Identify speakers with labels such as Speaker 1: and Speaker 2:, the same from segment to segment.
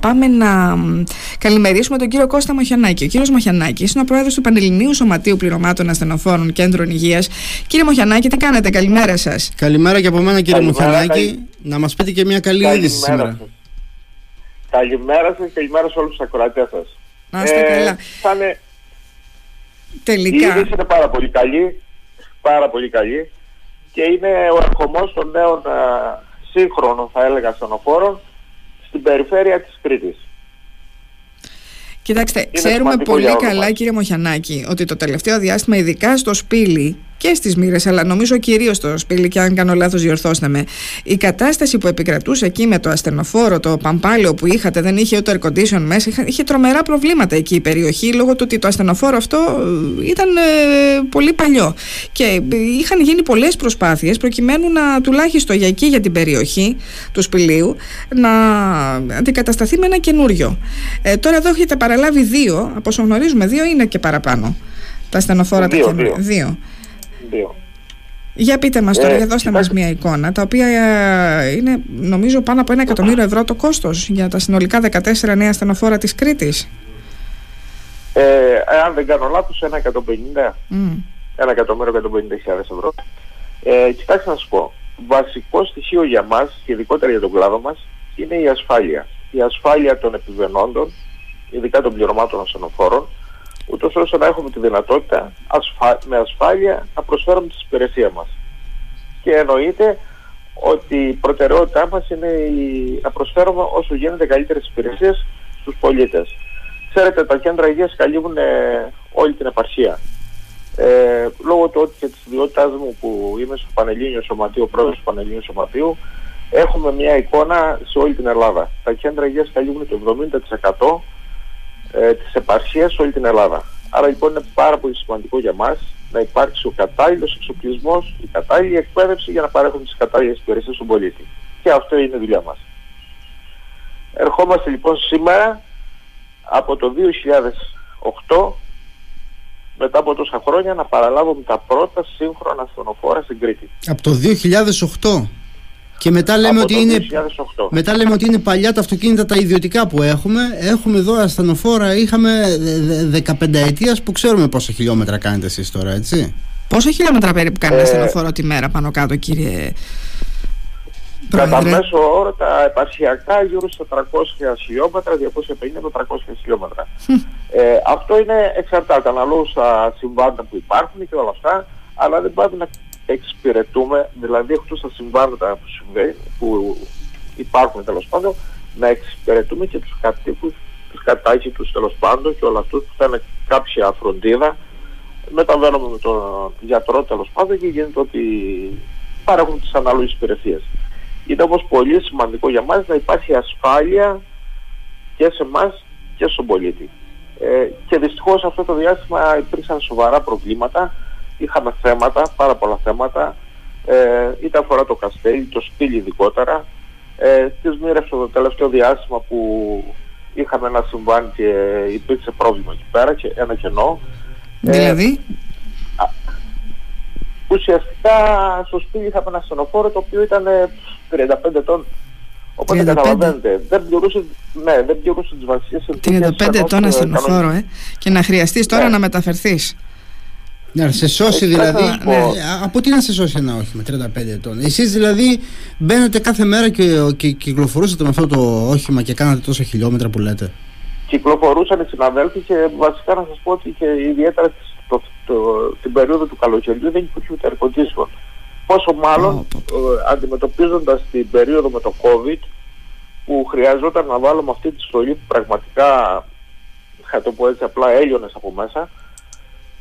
Speaker 1: Πάμε να καλημερίσουμε τον κύριο Κώστα Μοχιανάκη. Ο κύριος Μοχιανάκης είναι ο πρόεδρος του Πανελληνίου Σωματείου Πληρωμάτων Ασθενοφόρων Κέντρων Υγείας. Κύριε Μοχιανάκη, τι κάνετε, καλημέρα σας.
Speaker 2: Καλημέρα και από μένα, κύριε Μοχιανάκη. Να μας πείτε και μια καλή είδηση σήμερα. Σας.
Speaker 3: Καλημέρα σας, καλημέρα σε όλους τους ακροατές σας.
Speaker 1: Να είστε ε, καλά.
Speaker 3: Θα
Speaker 1: Τελικά.
Speaker 3: Η είδηση είναι πάρα πολύ καλή. Πάρα πολύ καλή. Και είναι ο ερχομός των νέων σύγχρονων, θα έλεγα, ασθενοφόρων στην περιφέρεια της Κρήτης.
Speaker 1: Κοιτάξτε, ξέρουμε πολύ καλά, κύριε Μοχιανάκη, ότι το τελευταίο διάστημα, ειδικά στο Σπίλι, και στις μοίρες, αλλά νομίζω κυρίως στο σπίτι, και αν κάνω λάθος, διορθώστε με. Η κατάσταση που επικρατούσε εκεί με το ασθενοφόρο, το παμπάλαιο που είχατε, δεν είχε ούτε air condition μέσα, είχε, είχε τρομερά προβλήματα εκεί η περιοχή, λόγω του ότι το ασθενοφόρο αυτό ε, ήταν ε, πολύ παλιό. Και είχαν γίνει πολλές προσπάθειες προκειμένου να τουλάχιστον για εκεί, για την περιοχή του σπηλίου, να αντικατασταθεί με ένα καινούριο. Ε, τώρα εδώ έχετε παραλάβει δύο, από όσο γνωρίζουμε, δύο είναι και παραπάνω. Τα ασθενοφόρα τα καινούργια. δύο. Για πείτε μας τώρα, ε, για δώστε μας μια εικόνα, τα οποία ε, είναι νομίζω πάνω από ένα εκατομμύριο ευρώ το κόστος για τα συνολικά 14 νέα στενοφόρα της Κρήτης.
Speaker 3: Ε, αν δεν κάνω λάθος, ένα εκατομμύριο, mm. ένα εκατομμύριο ευρώ. Ε, κοιτάξτε να σας πω, βασικό στοιχείο για μας και ειδικότερα για τον κλάδο μας είναι η ασφάλεια. Η ασφάλεια των επιβενόντων, ειδικά των πληρωμάτων ασθενοφόρων, ούτως ώστε να έχουμε τη δυνατότητα με ασφάλεια να προσφέρουμε τις υπηρεσία μας. Και εννοείται ότι η προτεραιότητά μας είναι η... να προσφέρουμε όσο γίνεται καλύτερες υπηρεσίες στους πολίτες. Ξέρετε, τα κέντρα υγείας καλύβουν ε, όλη την επαρχία. Ε, λόγω του ότι και της ιδιότητάς μου που είμαι στο Πανελλήνιο Σωματείο, πρόεδρος του Πανελλήνιου Σωματείου, έχουμε μια εικόνα σε όλη την Ελλάδα. Τα κέντρα υγείας καλύβουν το 70% ε, της επαρχίας σε όλη την Ελλάδα. Άρα λοιπόν είναι πάρα πολύ σημαντικό για μας να υπάρξει ο κατάλληλος εξοπλισμός, η κατάλληλη εκπαίδευση για να παρέχουμε τις κατάλληλες υπηρεσίες στον πολίτη. Και αυτό είναι η δουλειά μας. Ερχόμαστε λοιπόν σήμερα από το 2008 μετά από τόσα χρόνια να παραλάβουμε τα πρώτα σύγχρονα ασθενοφόρα στην Κρήτη.
Speaker 2: Από το 2008. Και μετά λέμε, ότι είναι, μετά λέμε ότι είναι παλιά τα αυτοκίνητα τα ιδιωτικά που έχουμε. Έχουμε εδώ ασθενοφόρα, είχαμε 15 ετία που ξέρουμε πόσα χιλιόμετρα κάνετε εσείς τώρα, έτσι.
Speaker 1: Πόσα χιλιόμετρα περίπου κάνει ε, ασθενοφόρο τη μέρα πάνω κάτω, κύριε
Speaker 3: Κατά μέσο όρο τα επαρχιακά γύρω στα 300 χιλιόμετρα, 250 300 χιλιόμετρα. ε, αυτό είναι εξαρτάται αναλόγως στα συμβάντα που υπάρχουν και όλα αυτά, αλλά δεν πάει να εξυπηρετούμε, δηλαδή εκτός τα συμβάντα που, συμβαίνει, που υπάρχουν τέλος πάντων, να εξυπηρετούμε και τους κατοίκους, τους κατάκητους τέλος πάντων και όλα αυτούς που θέλουν κάποια φροντίδα. Μεταβαίνουμε με τον γιατρό τέλος πάντων και γίνεται ότι παρέχουν τις ανάλογες υπηρεσίες. Είναι όμως πολύ σημαντικό για μας να υπάρχει ασφάλεια και σε εμάς και στον πολίτη. Ε, και δυστυχώς αυτό το διάστημα υπήρξαν σοβαρά προβλήματα είχαμε θέματα, πάρα πολλά θέματα, ε, είτε αφορά το Καστέλι, το Σπίλι ειδικότερα, ε, τις μοίρες το τελευταίο διάστημα που είχαμε ένα συμβάν και υπήρξε πρόβλημα εκεί πέρα και ένα κενό.
Speaker 1: Ε, δηλαδή;
Speaker 3: ουσιαστικά στο Σπίλι είχαμε ένα στενοφόρο το οποίο ήταν 35 ετών. Οπότε 35. καταλαβαίνετε, δεν πληρούσε, ναι, δεν πληρούσε τις βασικές
Speaker 1: 35 ετών ασθενοφόρο, ε, και να χρειαστείς τώρα ναι. να μεταφερθείς.
Speaker 2: Ναι, σε σώσει δηλαδή. Ναι, από τι να σε σώσει ένα όχημα 35 ετών. Εσείς δηλαδή μπαίνετε κάθε μέρα και, και κυκλοφορούσατε με αυτό το όχημα και κάνατε τόσα χιλιόμετρα που λέτε;
Speaker 3: Κυκλοφορούσαν οι συναδέλφοι και βασικά να σας πω ότι και ιδιαίτερα το, το, την περίοδο του καλοκαιριού δεν υπήρχε ούτε air Πόσο μάλλον oh, oh. αντιμετωπίζοντας την περίοδο με το COVID που χρειαζόταν να βάλουμε αυτή τη στολή που πραγματικά θα το πω έτσι απλά έλειωνες από μέσα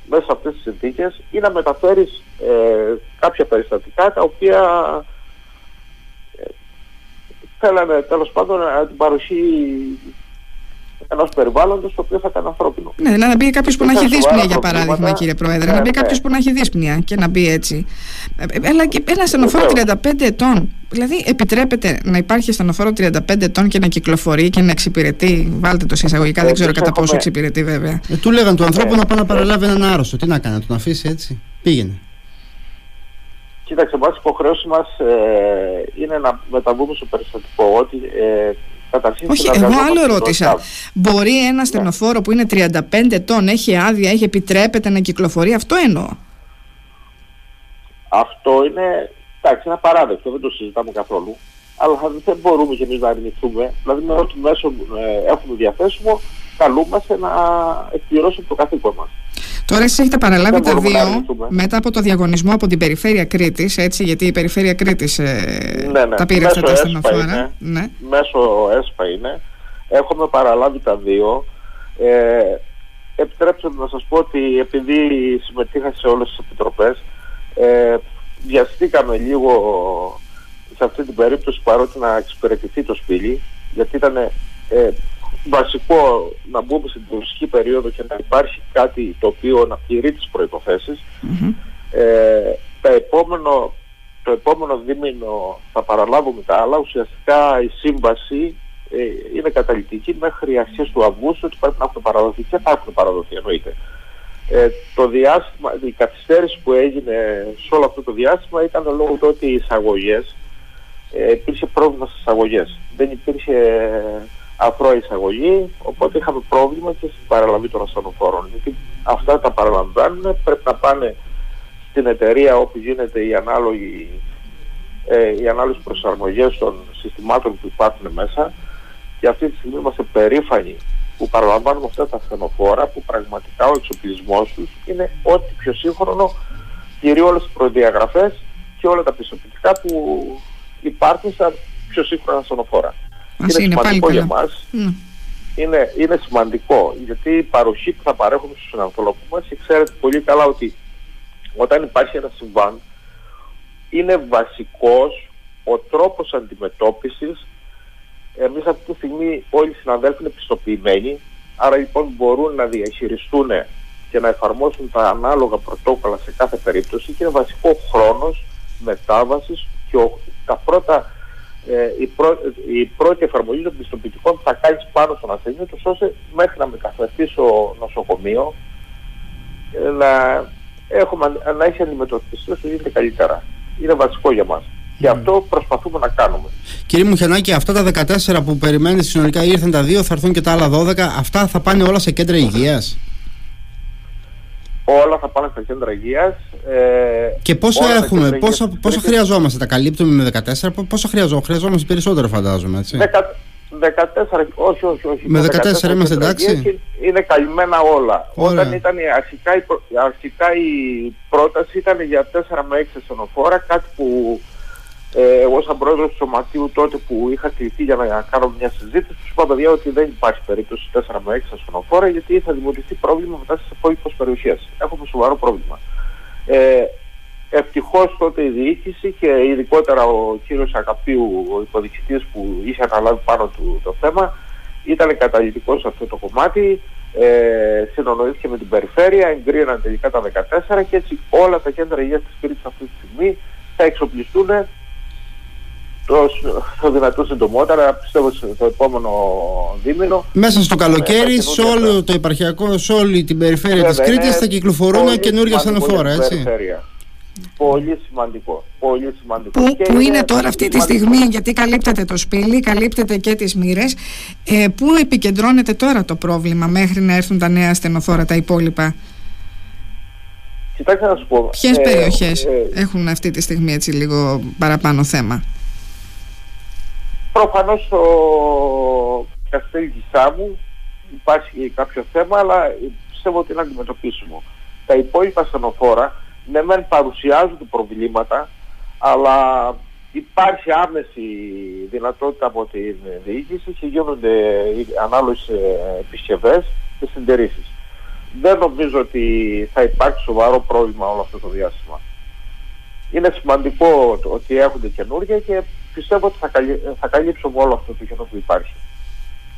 Speaker 3: μέσα σε αυτές τις συνθήκες ή να μεταφέρεις ε, κάποια περιστατικά τα οποία ε, θέλανε τέλος πάντων την παρουσία ενός περιβάλλοντος το οποίο θα ήταν ανθρώπινο.
Speaker 1: Ναι, να μπει κάποιος που να έχει δύσπνοια, για παράδειγμα, κύριε Πρόεδρε. Ναι, να μπει ναι. κάποιος που να έχει δύσπνοια και να μπει έτσι. Ε, αλλά και ένα στενοφόρο 35 ετών. Δηλαδή, επιτρέπεται να υπάρχει στενοφόρο 35 ετών και να κυκλοφορεί και να εξυπηρετεί. Βάλτε το εισαγωγικά, δεν ξέρω κατά πόσο εξυπηρετεί, βέβαια.
Speaker 2: Ε, του λέγαν του ανθρώπου να πάει να παραλάβει έναν άρρωστο. Τι να κάνει, να τον αφήσει έτσι. Πήγαινε.
Speaker 3: Κοίταξε, βάση υποχρέωση μας ε, είναι να μεταβούμε στο περιστατικό ότι ε, καταρχήν
Speaker 1: Όχι, εγώ άλλο ρώτησα. Μπορεί ένα ναι. στενοφόρο που είναι 35 ετών, έχει άδεια, έχει επιτρέπεται να κυκλοφορεί, αυτό εννοώ.
Speaker 3: Αυτό είναι, εντάξει, είναι απαράδεκτο, δεν το συζητάμε καθόλου. Αλλά δεν μπορούμε και εμείς να αρνηθούμε. Δηλαδή, με ό,τι μέσο ε, έχουμε διαθέσιμο, καλούμαστε να εκπληρώσουμε το καθήκον μας.
Speaker 1: Τώρα εσείς έχετε παραλάβει τα δύο μετά από το διαγωνισμό από την Περιφέρεια Κρήτης, έτσι, γιατί η Περιφέρεια Κρήτης ε,
Speaker 3: ναι, ναι.
Speaker 1: τα πήρε αυτά τα στενοφόρα.
Speaker 3: Ναι. Μέσω ΕΣΠΑ είναι. Έχουμε παραλάβει τα δύο. Ε, επιτρέψτε να σας πω ότι επειδή συμμετείχα σε όλες τις επιτροπές, ε, βιαστήκαμε λίγο σε αυτή την περίπτωση παρότι να εξυπηρετηθεί το σπίτι, γιατί ήταν ε, βασικό να μπούμε στην τουριστική περίοδο και να υπάρχει κάτι το οποίο να πληρεί τις προϋποθεσεις Ε, τα επόμενο, το επόμενο δίμηνο θα παραλάβουμε τα άλλα. Ουσιαστικά η σύμβαση ε, είναι καταληκτική μέχρι αρχές του Αυγούστου ότι πρέπει να έχουν παραδοθεί και θα έχουν παραδοθεί εννοείται. Ε, το διάστημα, η καθυστέρηση που έγινε σε όλο αυτό το διάστημα ήταν λόγω του ότι οι εισαγωγές, ε, υπήρχε πρόβλημα στις εισαγωγές. Δεν υπήρχε αφρό εισαγωγή, οπότε είχαμε πρόβλημα και στην παραλαβή των ασθενοφόρων. Γιατί αυτά τα παραλαμβάνουν, πρέπει να πάνε στην εταιρεία όπου γίνεται η ανάλογη ε, οι ανάλογες προσαρμογές των συστημάτων που υπάρχουν μέσα και αυτή τη στιγμή είμαστε περήφανοι που παραλαμβάνουμε αυτά τα ασθενοφόρα που πραγματικά ο εξοπλισμός τους είναι ό,τι πιο σύγχρονο κυρίω όλες τις προδιαγραφές και όλα τα πιστοποιητικά που υπάρχουν στα πιο σύγχρονα ασθενοφόρα
Speaker 1: είναι,
Speaker 3: είναι σημαντικό για μας. Είναι, είναι σημαντικό γιατί η παροχή που θα παρέχουμε στους συνανθρώπους μας και ξέρετε πολύ καλά ότι όταν υπάρχει ένα συμβάν είναι βασικός ο τρόπος αντιμετώπισης. Εμείς αυτή τη στιγμή όλοι οι συναδέλφοι είναι πιστοποιημένοι άρα λοιπόν μπορούν να διαχειριστούν και να εφαρμόσουν τα ανάλογα πρωτόκολλα σε κάθε περίπτωση και είναι βασικό χρόνος μετάβασης και τα πρώτα ε, η, η πρώτη εφαρμογή των πιστοποιητικών θα κάνεις πάνω στον ασθενή τους ώστε μέχρι να μεταφερθεί στο νοσοκομείο ε, να, έχουμε, να έχει αντιμετωπιστεί όσο γίνεται καλύτερα. Είναι βασικό για μας. Και αυτό προσπαθούμε να κάνουμε.
Speaker 2: Κύριε Μουχιανάκη, αυτά τα 14 που περιμένετε συνολικά ήρθαν τα δύο, θα έρθουν και τα άλλα 12. Αυτά θα πάνε όλα σε κέντρα υγείας;
Speaker 3: Όλα θα πάνε στα κέντρα υγείας.
Speaker 2: Ε, και πόσα έχουμε, πόσα, πόσα χρειαζόμαστε, τα καλύπτουμε με 14, πόσα χρειαζόμαστε, χρειαζόμαστε περισσότερο φαντάζομαι, έτσι.
Speaker 3: 14, όχι, όχι, όχι.
Speaker 2: Με 14, 14 είμαστε εντάξει.
Speaker 3: Είναι καλυμμένα όλα. Ωραία. Όταν ήταν αρχικά, η, αρχικά η πρόταση ήταν για 4 με 6 στενοφόρα, κάτι που ε, εγώ σαν πρόεδρος του Σωματείου τότε που είχα κληθεί για να κάνω μια συζήτηση, τους είπα παιδιά ότι δεν υπάρχει περίπτωση 4 με 6 ασφονοφόρα γιατί θα δημιουργηθεί πρόβλημα μετά στις υπόλοιπες περιοχές. Έχουμε σοβαρό πρόβλημα. Ε, Ευτυχώς τότε η διοίκηση και ειδικότερα ο κύριος Ακαπίου, ο υποδιοικητής που είχε αναλάβει πάνω του το θέμα, ήταν καταλητικός σε αυτό το κομμάτι, ε, συνοννοήθηκε με την περιφέρεια, εγκρίναν τελικά τα 14 και έτσι όλα τα κέντρα υγείας της Κρήτης αυτή τη στιγμή θα εξοπλιστούν το, το δυνατό συντομότερα, πιστεύω στο επόμενο δίμηνο.
Speaker 2: Μέσα στο καλοκαίρι, σε όλο το υπαρχιακό, σε όλη την περιφέρεια της Κρήτης θα κυκλοφορούν καινούργια στενοφόρα, έτσι.
Speaker 3: Πολύ σημαντικό. Πολύ σημαντικό.
Speaker 1: Που, που είναι, τώρα αυτή τη στιγμή, γιατί καλύπτεται το σπήλι, καλύπτεται και τις μοίρες, ε, πού επικεντρώνεται τώρα το πρόβλημα μέχρι να έρθουν τα νέα στενοφόρα, τα υπόλοιπα;
Speaker 3: Κοιτάξτε να σου πω.
Speaker 1: Ποιες ε, περιοχές ε, έχουν αυτή τη στιγμή έτσι λίγο παραπάνω θέμα;
Speaker 3: Προφανώς στο Καστέλι Σάμου υπάρχει κάποιο θέμα, αλλά πιστεύω ότι είναι αντιμετωπίσιμο. Τα υπόλοιπα στενοφόρα, ναι μεν παρουσιάζουν προβλήματα, αλλά υπάρχει άμεση δυνατότητα από την διοίκηση και γίνονται ανάλογες ε, επισκευές και συντηρήσεις. Δεν νομίζω ότι θα υπάρξει σοβαρό πρόβλημα όλο αυτό το διάστημα. Είναι σημαντικό ότι έχονται καινούργια και πιστεύω ότι θα, καλύ, θα καλύψουμε όλο αυτό το κενό που υπάρχει.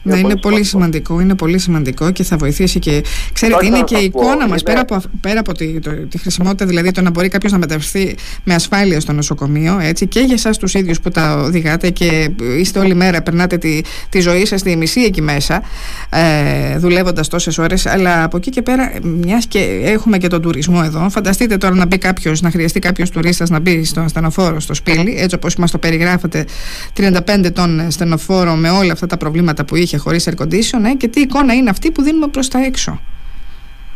Speaker 1: Ναι, είναι, πολύ σημαντικό. Είναι πολύ σημαντικό και θα βοηθήσει και. Ξέρετε, είναι και η εικόνα μας πέρα από, πέρα από τη, το, τη χρησιμότητα, δηλαδή το να μπορεί κάποιος να μεταφερθεί με ασφάλεια στο νοσοκομείο, έτσι, και για εσάς τους ίδιους που τα οδηγάτε και είστε όλη μέρα, περνάτε τη, τη ζωή σας τη μισή εκεί μέσα, ε, δουλεύοντας τόσες ώρες. Αλλά από εκεί και πέρα, μιας και έχουμε και τον τουρισμό εδώ, φανταστείτε τώρα να μπει κάποιος, να χρειαστεί κάποιος τουρίστας να μπει στον ασθενοφόρο στο σπίτι, έτσι όπως μας το περιγράφετε, 35 τον ασθενοφόρο με όλα αυτά τα προβλήματα που είχε χωρίς air condition ε, και τι εικόνα είναι αυτή που δίνουμε προς τα έξω.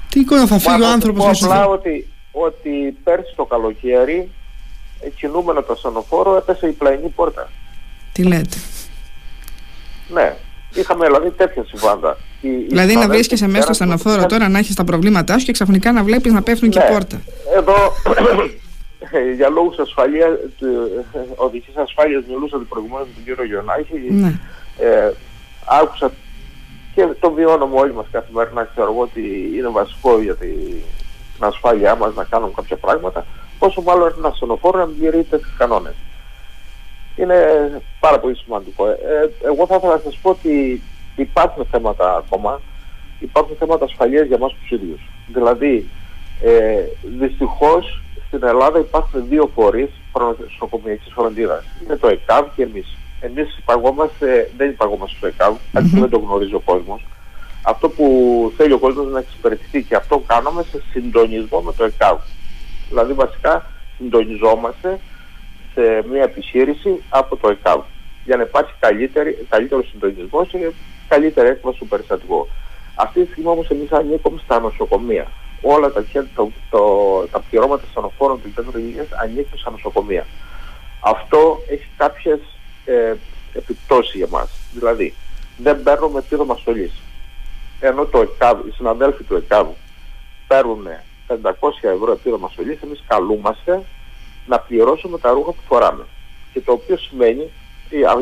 Speaker 2: Τι εικόνα θα φύγει ο άνθρωπος.
Speaker 3: Απλά ότι, ότι πέρσι το καλοκαίρι, κινούμενο το ασθενοφόρο, έπεσε η πλαϊνή πόρτα.
Speaker 1: Τι λέτε.
Speaker 3: Ναι, είχαμε δηλαδή τέτοια συμβάντα.
Speaker 1: δηλαδή να βρίσκεσαι μέσα στο ασθενοφόρο τώρα να έχεις τα προβλήματά σου και ξαφνικά να βλέπεις να πέφτουν ναι. και πόρτα.
Speaker 3: Εδώ για λόγους ασφαλείας, οδικής ασφάλειας μιλούσα την προηγούμενη τον κύριο Γιονάκη. Ναι. Ε, άκουσα και το βιώνουμε όλοι μας καθημερινά ξέρω εγώ ότι είναι βασικό για την ασφάλειά μας να κάνουμε κάποια πράγματα πόσο μάλλον ένα ασθενοφόρο να τηρεί τέτοιους κανόνες. Είναι πάρα πολύ σημαντικό. Ε, εγώ θα ήθελα να σας πω ότι υπάρχουν θέματα ακόμα, υπάρχουν θέματα ασφαλείας για μας τους ίδιους. Δηλαδή, ε, δυστυχώς στην Ελλάδα υπάρχουν δύο φορείς προνοσοκομιακής φροντίδας. Είναι το ΕΚΑΒ και εμείς. Εμείς υπαγόμαστε, δεν υπαγόμαστε στο ΕΚΑΒ, mm-hmm. δεν το γνωρίζει ο κόσμος. Αυτό που θέλει ο κόσμος να εξυπηρετηθεί και αυτό κάνουμε σε συντονισμό με το ΕΚΑΒ. Δηλαδή βασικά συντονιζόμαστε σε μια επιχείρηση από το ΕΚΑΒ για να υπάρχει καλύτερος συντονισμός και καλύτερη έκβαση του περιστατικού. Αυτή τη στιγμή όμως εμείς ανήκουμε στα νοσοκομεία. Όλα τα, το, το, τα πληρώματα στανοφόρων του κέντρου υγείας ανήκουν στα νοσοκομεία. Αυτό έχει κάποιες ε, επιπτώσεις για μας. Δηλαδή, δεν παίρνουμε επίδομα στολής. Ενώ το ΕΚΑΒ, οι συναδέλφοι του ΕΚΑΒ παίρνουν 500 ευρώ επίδομα στολής, εμείς καλούμαστε να πληρώσουμε τα ρούχα που φοράμε. Και το οποίο σημαίνει,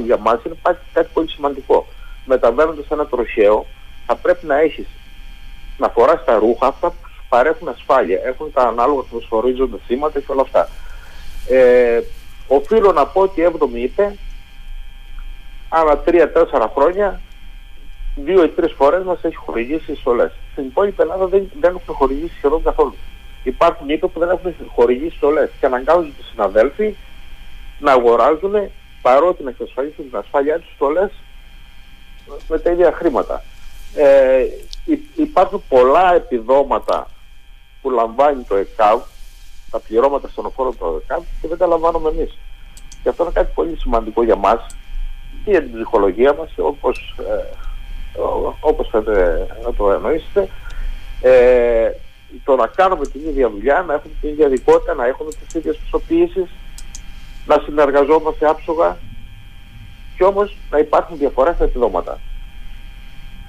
Speaker 3: για μας είναι κάτι πολύ σημαντικό. Μεταβαίνοντας ένα τροχαίο, θα πρέπει να έχεις, να φοράς τα ρούχα αυτά που σου παρέχουν ασφάλεια. Έχουν τα ανάλογα που σφορίζονται σήματα και όλα αυτά. Ε, οφείλω να πω ότι η 7η είπε, ανά 3-4 χρόνια, δύο ή τρεις φορές μας έχει χορηγήσει στολές. Στην υπόλοιπη Ελλάδα δεν, δεν έχουν χορηγήσει σχεδόν καθόλου. Υπάρχουν ύπε που δεν έχουν χορηγήσει στολές και αναγκάζουν τους συναδέλφοι να αγοράζουν παρότι να εξασφαλίσουν την ασφάλειά τους στολές με τα ίδια χρήματα. Ε, υπάρχουν πολλά επιδόματα που λαμβάνει το ΕΚΑΒ, τα πληρώματα στον οφόρο του ΕΚΑΒ και δεν τα λαμβάνουμε εμείς. Και αυτό είναι κάτι πολύ σημαντικό για μας και για την ψυχολογία μας, όπως, ε, όπως θέλετε να το εννοήσετε. Ε, το να κάνουμε την ίδια δουλειά, να έχουμε την ίδια δικότητα, να έχουμε τις ίδιες πιστοποιήσεις, να συνεργαζόμαστε άψογα και όμως να υπάρχουν διαφορές στα επιδόματα.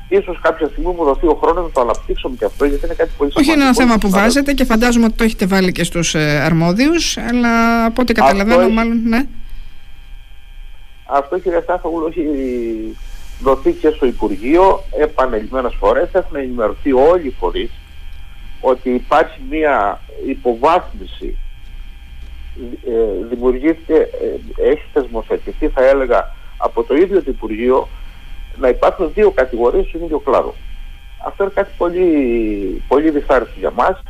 Speaker 3: Ίσως κάποια στιγμή μου δοθεί ο χρόνος να το αναπτύξουμε και αυτό γιατί είναι κάτι πολύ σημαντικό.
Speaker 1: Όχι είναι ένα θέμα που βάζετε και φαντάζομαι ότι το έχετε βάλει και στους ε, αρμόδιους αλλά από ό,τι καταλαβαίνω μάλλον ναι.
Speaker 3: Αυτό κύριε Στάθογλου έχει δοθεί και στο Υπουργείο επανελειμμένες φορές έχουν ενημερωθεί όλοι οι φορείς ότι υπάρχει μια υποβάθμιση ε, δημιουργήθηκε, ε, έχει θεσμοθετηθεί θα έλεγα από το ίδιο το Υπουργείο να υπάρχουν δύο κατηγορίες στον ίδιο κλάδο. Αυτό είναι κάτι πολύ, πολύ δυσάρεστο για μας.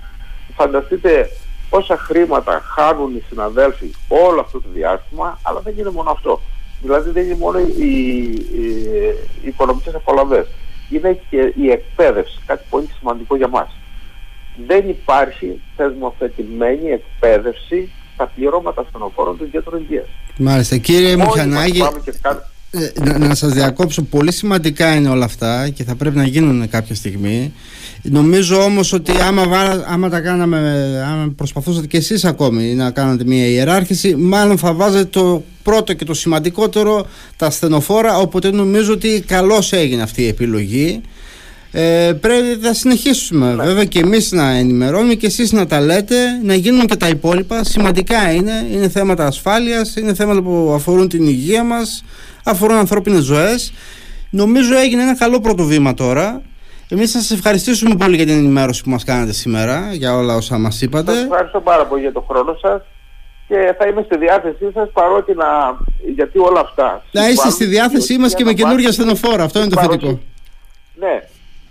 Speaker 3: Φανταστείτε πόσα χρήματα χάνουν οι συναδέλφοι όλο αυτό το διάστημα, αλλά δεν είναι μόνο αυτό. Δηλαδή δεν είναι μόνο οι, οι, οι οικονομικές απολαβές. Είναι και η εκπαίδευση, κάτι πολύ σημαντικό για μας. Δεν υπάρχει θεσμοθετημένη εκπαίδευση στα πληρώματα οφόρο του κέντρου υγείας.
Speaker 2: Μάλιστα. Κύριε Μουχανάγη, ε, να, να σας διακόψω, πολύ σημαντικά είναι όλα αυτά και θα πρέπει να γίνουν κάποια στιγμή. Νομίζω όμως ότι άμα, άμα τα κάναμε, άμα προσπαθούσατε και εσείς ακόμη να κάνετε μια ιεράρχηση, μάλλον θα βάζετε το πρώτο και το σημαντικότερο, τα ασθενοφόρα, οπότε νομίζω ότι καλώς έγινε αυτή η επιλογή. Ε, πρέπει να συνεχίσουμε. Ναι. βέβαια και εμείς να ενημερώνουμε και εσείς να τα λέτε να γίνουν και τα υπόλοιπα. Σημαντικά είναι είναι θέματα ασφάλειας είναι θέματα που αφορούν την υγεία μας αφορούν ανθρώπινες ζωές. Νομίζω έγινε ένα καλό πρώτο βήμα τώρα. Εμείς θα σας ευχαριστήσουμε πολύ για την ενημέρωση που μας κάνατε σήμερα για όλα όσα μας είπατε.
Speaker 3: Σας ευχαριστώ πάρα πολύ για τον χρόνο σας και θα είμαι στη διάθεσή σας παρότι να... γιατί όλα αυτά...
Speaker 2: Να είστε στη διάθεσή μας και με καινούργια στενοφόρα, αυτό είναι το θετικό.
Speaker 3: Ναι,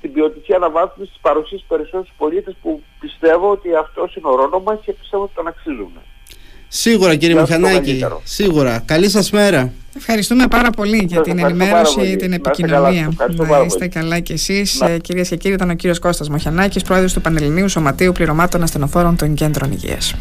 Speaker 3: την ποιοτική αναβάθμιση της παρουσίας περισσότερους πολίτες που πιστεύω ότι αυτός είναι ο ρόλος μας και πιστεύω ότι τον αξίζουμε.
Speaker 2: Σίγουρα κύριε Μηχανάκη, σίγουρα. Καλή σας μέρα.
Speaker 1: Ευχαριστούμε πάρα πολύ για την ενημέρωση, την επικοινωνία. Να είστε καλά κι εσείς. Ε, Κυρίες και κύριοι, ήταν ο κύριος Κώστας Μοχιανάκης, πρόεδρος του Πανελληνίου Σωματείου Πληρωμάτων Ασθενοφόρων των Κέντρων Υγείας.